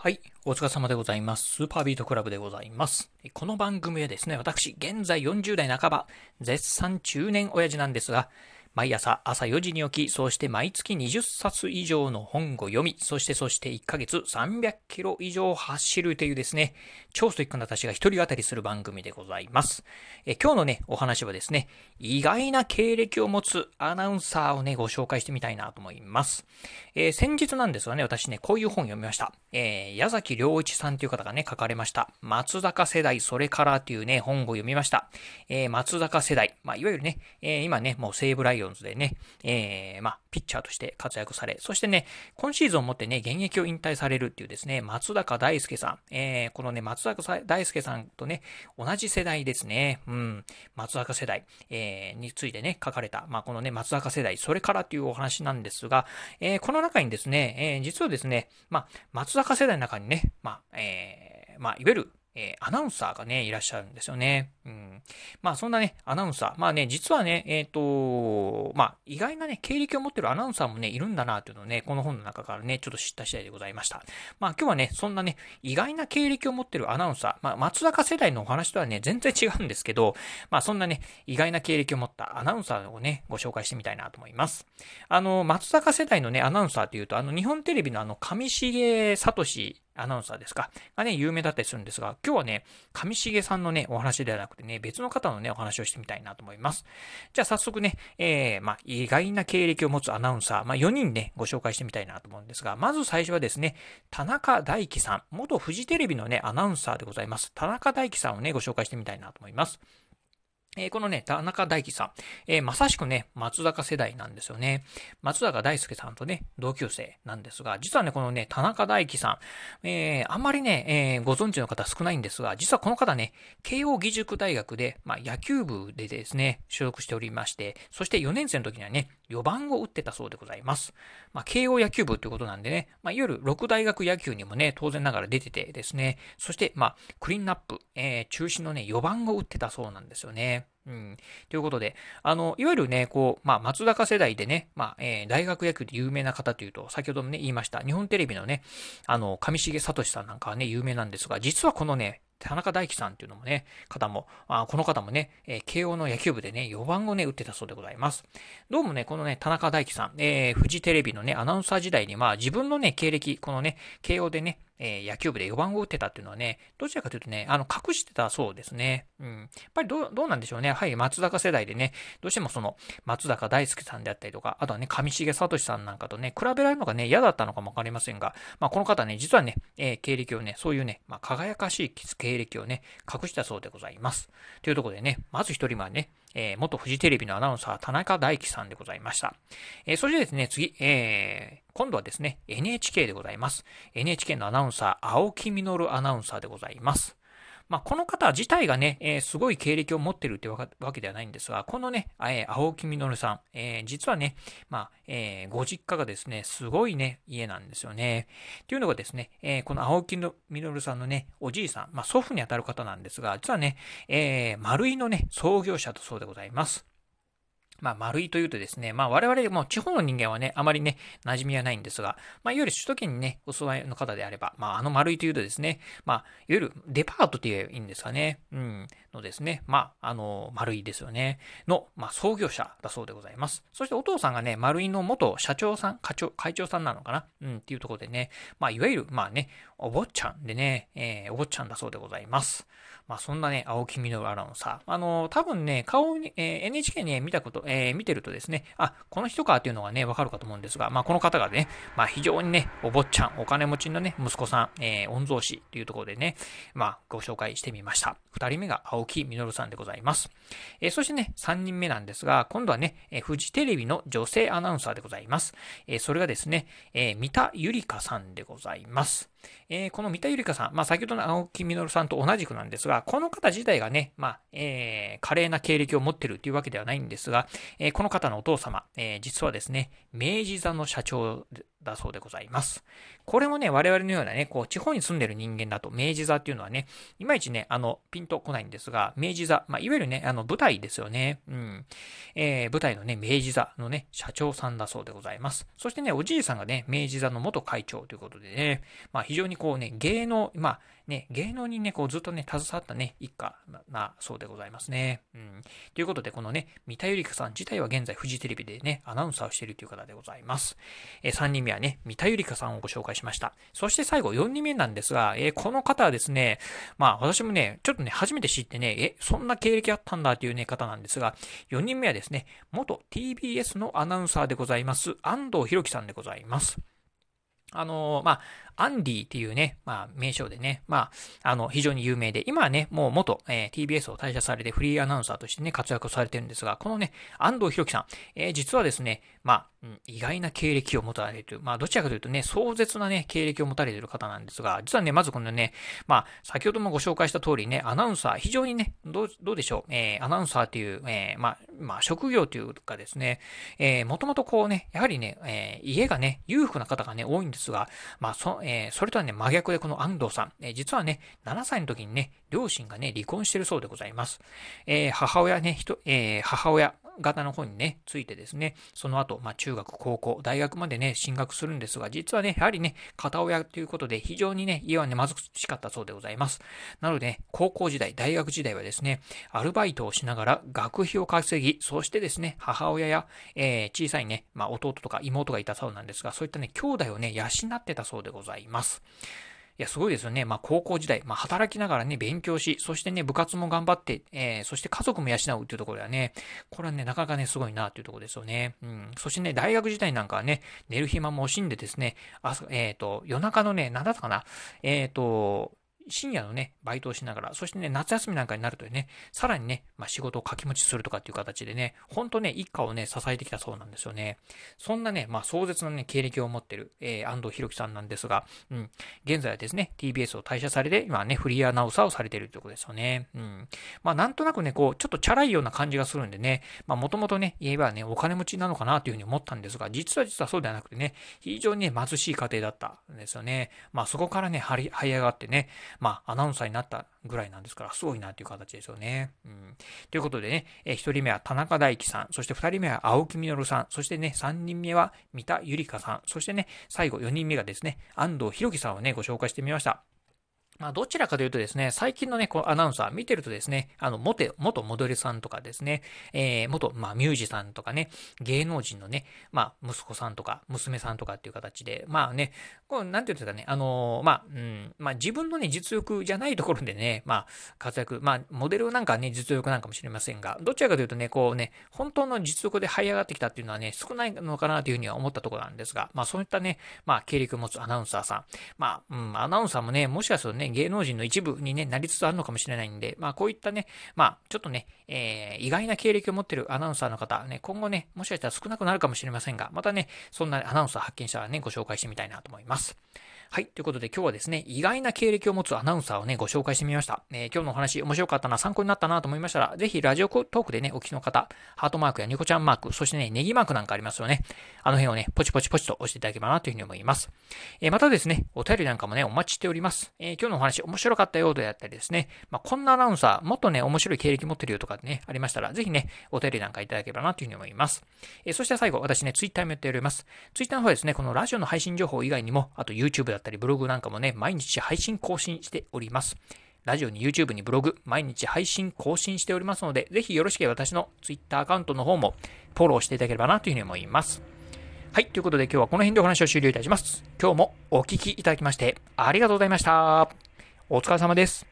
はい。お疲れ様でございます。スーパービートクラブでございます。この番組はですね、私、現在40代半ば、絶賛中年親父なんですが、毎朝朝4時に起き、そして毎月20冊以上の本を読み、そしてそして1ヶ月300キロ以上走るというですね、超ストイックな私が一人語りする番組でございます。え今日のね、お話はですね、意外な経歴を持つアナウンサーをね、ご紹介してみたいなと思います。えー、先日なんですがね、私ね、こういう本を読みました。えー、矢崎良一さんという方がね、書かれました。松坂世代、それからというね、本を読みました。えー、松坂世代、まあ、いわゆるね、え今ね、もう西武ライオンズでね、えー、まあ、ピッチャーとして活躍され、そしてね、今シーズンをもってね、現役を引退されるっていうですね、松坂大輔さん、えー、このね、松坂大輔さんとね、同じ世代ですね、うん、松坂世代、えー、についてね、書かれた、まあ、このね、松坂世代、それからっていうお話なんですが、えー、この中にですね、えー、実はですね、まあ、松坂世代の中にね、まあ、えー、まあ、いわゆるえー、アナウンサーがね、いらっしゃるんですよね。うん。まあ、そんなね、アナウンサー。まあね、実はね、えっ、ー、と、まあ、意外なね、経歴を持ってるアナウンサーもね、いるんだなっていうのをね、この本の中からね、ちょっと知った次第でございました。まあ、今日はね、そんなね、意外な経歴を持ってるアナウンサー。まあ、松坂世代のお話とはね、全然違うんですけど、まあ、そんなね、意外な経歴を持ったアナウンサーをね、ご紹介してみたいなと思います。あの、松坂世代のね、アナウンサーというと、あの、日本テレビのあの、上重聡アナウンサーですか、がね、有名だったりするんですが、今日はね、上重さんのね、お話ではなくてね、別の方のね、お話をしてみたいなと思います。じゃあ早速ね、えー、まあ、意外な経歴を持つアナウンサー、まあ、4人ね、ご紹介してみたいなと思うんですが、まず最初はですね、田中大輝さん、元フジテレビのね、アナウンサーでございます。田中大輝さんをね、ご紹介してみたいなと思います。えこのね、田中大輝さん、えー、まさしくね、松坂世代なんですよね。松坂大輔さんとね、同級生なんですが、実はね、このね、田中大輝さん、えー、あんまりね、えー、ご存知の方少ないんですが、実はこの方ね、慶応義塾大学で、まあ、野球部でですね、所属しておりまして、そして4年生の時にはね、4番を打ってたそうでございます。まあ、慶応野球部ということなんでね、まあ、いわゆる6大学野球にもね、当然ながら出ててですね、そして、まあ、クリーンナップ、えー、中心のね、4番を打ってたそうなんですよね。うん。ということで、あの、いわゆるね、こう、まあ、松坂世代でね、まあ、えー、大学野球で有名な方というと、先ほどもね、言いました、日本テレビのね、あの、上重聡さんなんかはね、有名なんですが、実はこのね、田中大樹さんっていうのもね、方も、あこの方もね、えー、慶応の野球部でね、4番をね、打ってたそうでございます。どうもね、このね、田中大輝さん、えー、フジテレビのね、アナウンサー時代に、まあ自分のね、経歴、このね、慶応でね、えー、野球部で4番を打ってたっていうのはね、どちらかというとね、あの、隠してたそうですね。うん。やっぱりどう、どうなんでしょうね。はい、松坂世代でね、どうしてもその、松坂大輔さんであったりとか、あとはね、上重聡さんなんかとね、比べられるのがね、嫌だったのかもわかりませんが、まあ、この方ね、実はね、えー、経歴をね、そういうね、まあ、輝かしい経歴をね、隠したそうでございます。というところでね、まず一人目はね、えー、元フジテレビのアナウンサー、田中大樹さんでございました。えー、そしてですね、次、えー、今度はですね、NHK でございます。NHK のアナウンサー、青木実アナウンサーでございます。まあ、この方自体がね、えー、すごい経歴を持ってるってわけではないんですが、このね、えー、青木みのるさん、えー、実はね、まあ、え、ご実家がですね、すごいね、家なんですよね。というのがですね、え、この青木みのるさんのね、おじいさん、まあ、祖父にあたる方なんですが、実はね、え、丸井のね、創業者だそうでございます。まあ、丸いというとですね、まあ、我々も地方の人間はね、あまりね、馴染みはないんですが、まあ、いわゆる首都圏にね、お住まいの方であれば、まあ、あの丸いというとですね、まあ、いわゆるデパートって言えばいいんですかね、うん、のですね、まあ、あの、丸いですよね、の、まあ、創業者だそうでございます。そしてお父さんがね、丸いの元社長さん、会長、会長さんなのかな、うん、っていうところでね、まあ、いわゆる、まあね、お坊ちゃんでね、えー、お坊ちゃんだそうでございます。まあ、そんなね、青木みのるアナウンサー。あの、多分ね、顔に、えー、NHK ね、見たこと、えー、見てるとですね、あ、この人かっていうのがね、わかるかと思うんですが、まあ、この方がね、まあ、非常にね、お坊ちゃん、お金持ちのね、息子さん、えー、御曹司というところでね、まあ、ご紹介してみました。二人目が青木みのるさんでございます。えー、そしてね、三人目なんですが、今度はね、えー、フジテレビの女性アナウンサーでございます。えー、それがですね、えー、三田ゆりかさんでございます。えー、この三田ゆりかさん、まあ、先ほどの青木みのるさんと同じくなんですが、この方自体がね、まあ、えー、華麗な経歴を持ってるっていうわけではないんですが、えー、この方のお父様、え、実はですね、明治座の社長だそうでございます。これもね、我々のようなね、こう、地方に住んでる人間だと、明治座っていうのはね、いまいちね、あの、ピンとこないんですが、明治座、まあ、いわゆるね、あの、舞台ですよね。うん。え、舞台のね、明治座のね、社長さんだそうでございます。そしてね、おじいさんがね、明治座の元会長ということでね、まあ、非常にこうね、芸能、まあ、ね、芸能にね、こうずっとね、携わったね、一家な、そうでございますね。うん。ということで、このね、三田ゆりかさん自体は現在、フジテレビでね、アナウンサーをしているという方でございます。えー、3人目はね、三田ゆりかさんをご紹介しました。そして最後、4人目なんですが、えー、この方はですね、まあ、私もね、ちょっとね、初めて知ってね、え、そんな経歴あったんだというね、方なんですが、4人目はですね、元 TBS のアナウンサーでございます、安藤博樹さんでございます。あの、まあ、アンディっていうね、まあ、名称でね、まあ、あの、非常に有名で、今はね、もう元、えー、TBS を退社されてフリーアナウンサーとしてね、活躍されてるんですが、このね、安藤博樹さん、えー、実はですね、まあ、意外な経歴を持たれている。まあ、どちらかというとね、壮絶なね、経歴を持たれている方なんですが、実はね、まずこのね、まあ、先ほどもご紹介した通りね、アナウンサー、非常にね、どう、どうでしょう、えー、アナウンサーっていう、えー、まあ、まあ、職業というかですね、えー、もともとこうね、やはりね、えー、家がね、裕福な方がね、多いんですですが、まあ、そ、えー、それとはね、真逆でこの安藤さん、えー、実はね、7歳の時にね、両親がね、離婚してるそうでございます。えー、母親ね、人、えー、母親、型の方にね、ついてですね、その後、まあ、中学、高校、大学までね、進学するんですが、実はね、やはりね、片親ということで、非常にね、家はね、貧しかったそうでございます。なので、ね、高校時代、大学時代はですね、アルバイトをしながら学費を稼ぎ、そしてですね、母親や、えー、小さいね、まあ、弟とか妹がいたそうなんですが、そういったね、兄弟をね、養ってたそうでございます。いや、すごいですよね。まあ、高校時代、まあ、働きながらね、勉強し、そしてね、部活も頑張って、えー、そして家族も養うっていうところではね、これはね、なかなかね、すごいなっていうところですよね。うん。そしてね、大学時代なんかはね、寝る暇も惜しんでですね、朝えっ、ー、と、夜中のね、何だったかな、えっ、ー、と、深夜のね、バイトをしながら、そしてね、夏休みなんかになるとね、さらにね、まあ、仕事を掛け持ちするとかっていう形でね、ほんとね、一家をね、支えてきたそうなんですよね。そんなね、まあ、壮絶なね、経歴を持ってる、えー、安藤博樹さんなんですが、うん、現在はですね、TBS を退社されて、今ね、フリーアナウンサーをされてるということですよね。うん。まあ、なんとなくね、こう、ちょっとチャラいような感じがするんでね、まあ、もともとね、言えばね、お金持ちなのかなというふうに思ったんですが、実は実はそうではなくてね、非常にね、貧しい家庭だったんですよね。まあ、そこからね、張り、這い上がってね、まあ、アナウンサーになったぐらいなんですから、すごいなという形ですよね。うん。ということでね、えー、1人目は田中大輝さん、そして2人目は青木実さん、そしてね、3人目は三田ゆりかさん、そしてね、最後4人目がですね、安藤博樹さんをね、ご紹介してみました。まあ、どちらかというとですね、最近のね、こうアナウンサー見てるとですね、あの、元、元モデルさんとかですね、えー、元、まあ、ミュージシャンとかね、芸能人のね、まあ、息子さんとか、娘さんとかっていう形で、まあね、こう、なんて言うんですかね、あのー、まあ、うん、まあ、自分のね、実力じゃないところでね、まあ、活躍、まあ、モデルなんかね、実力なんかもしれませんが、どちらかというとね、こうね、本当の実力で這い上がってきたっていうのはね、少ないのかなというふうには思ったところなんですが、まあ、そういったね、まあ、経歴を持つアナウンサーさん、まあ、うん、アナウンサーもね、もしかするとね、芸能人の一部部に、ね、なりつつあるのかもしれないんで、まあこういったね、まあちょっとね、えー、意外な経歴を持ってるアナウンサーの方、ね、今後ね、もしかしたら少なくなるかもしれませんが、またね、そんなアナウンサー発見したらね、ご紹介してみたいなと思います。はい。ということで今日はですね、意外な経歴を持つアナウンサーをね、ご紹介してみました。えー、今日のお話面白かったな、参考になったなと思いましたら、ぜひラジオトークでね、お聞きの方、ハートマークやニコちゃんマーク、そしてね、ネギマークなんかありますよね。あの辺をね、ポチポチポチと押していただければなというふうに思います。えー、またですね、お便りなんかもね、お待ちしております。えー、今日のお話面白かったようであったりですね、まあ、こんなアナウンサー、もっとね、面白い経歴持ってるよとかね、ありましたら、ぜひね、お便りなんかいただければなというふうに思います。えそして最後、私ね、ツイッターもやっております。ツイッターの方はですね、このラジオの配信情報以外にも、あと YouTube だったりブログなんかもね、毎日配信更新しております。ラジオに YouTube にブログ、毎日配信更新しておりますので、ぜひよろしければ私の Twitter アカウントの方もフォローしていただければなというふうに思います。はい。ということで今日はこの辺でお話を終了いたします。今日もお聴きいただきましてありがとうございました。お疲れ様です。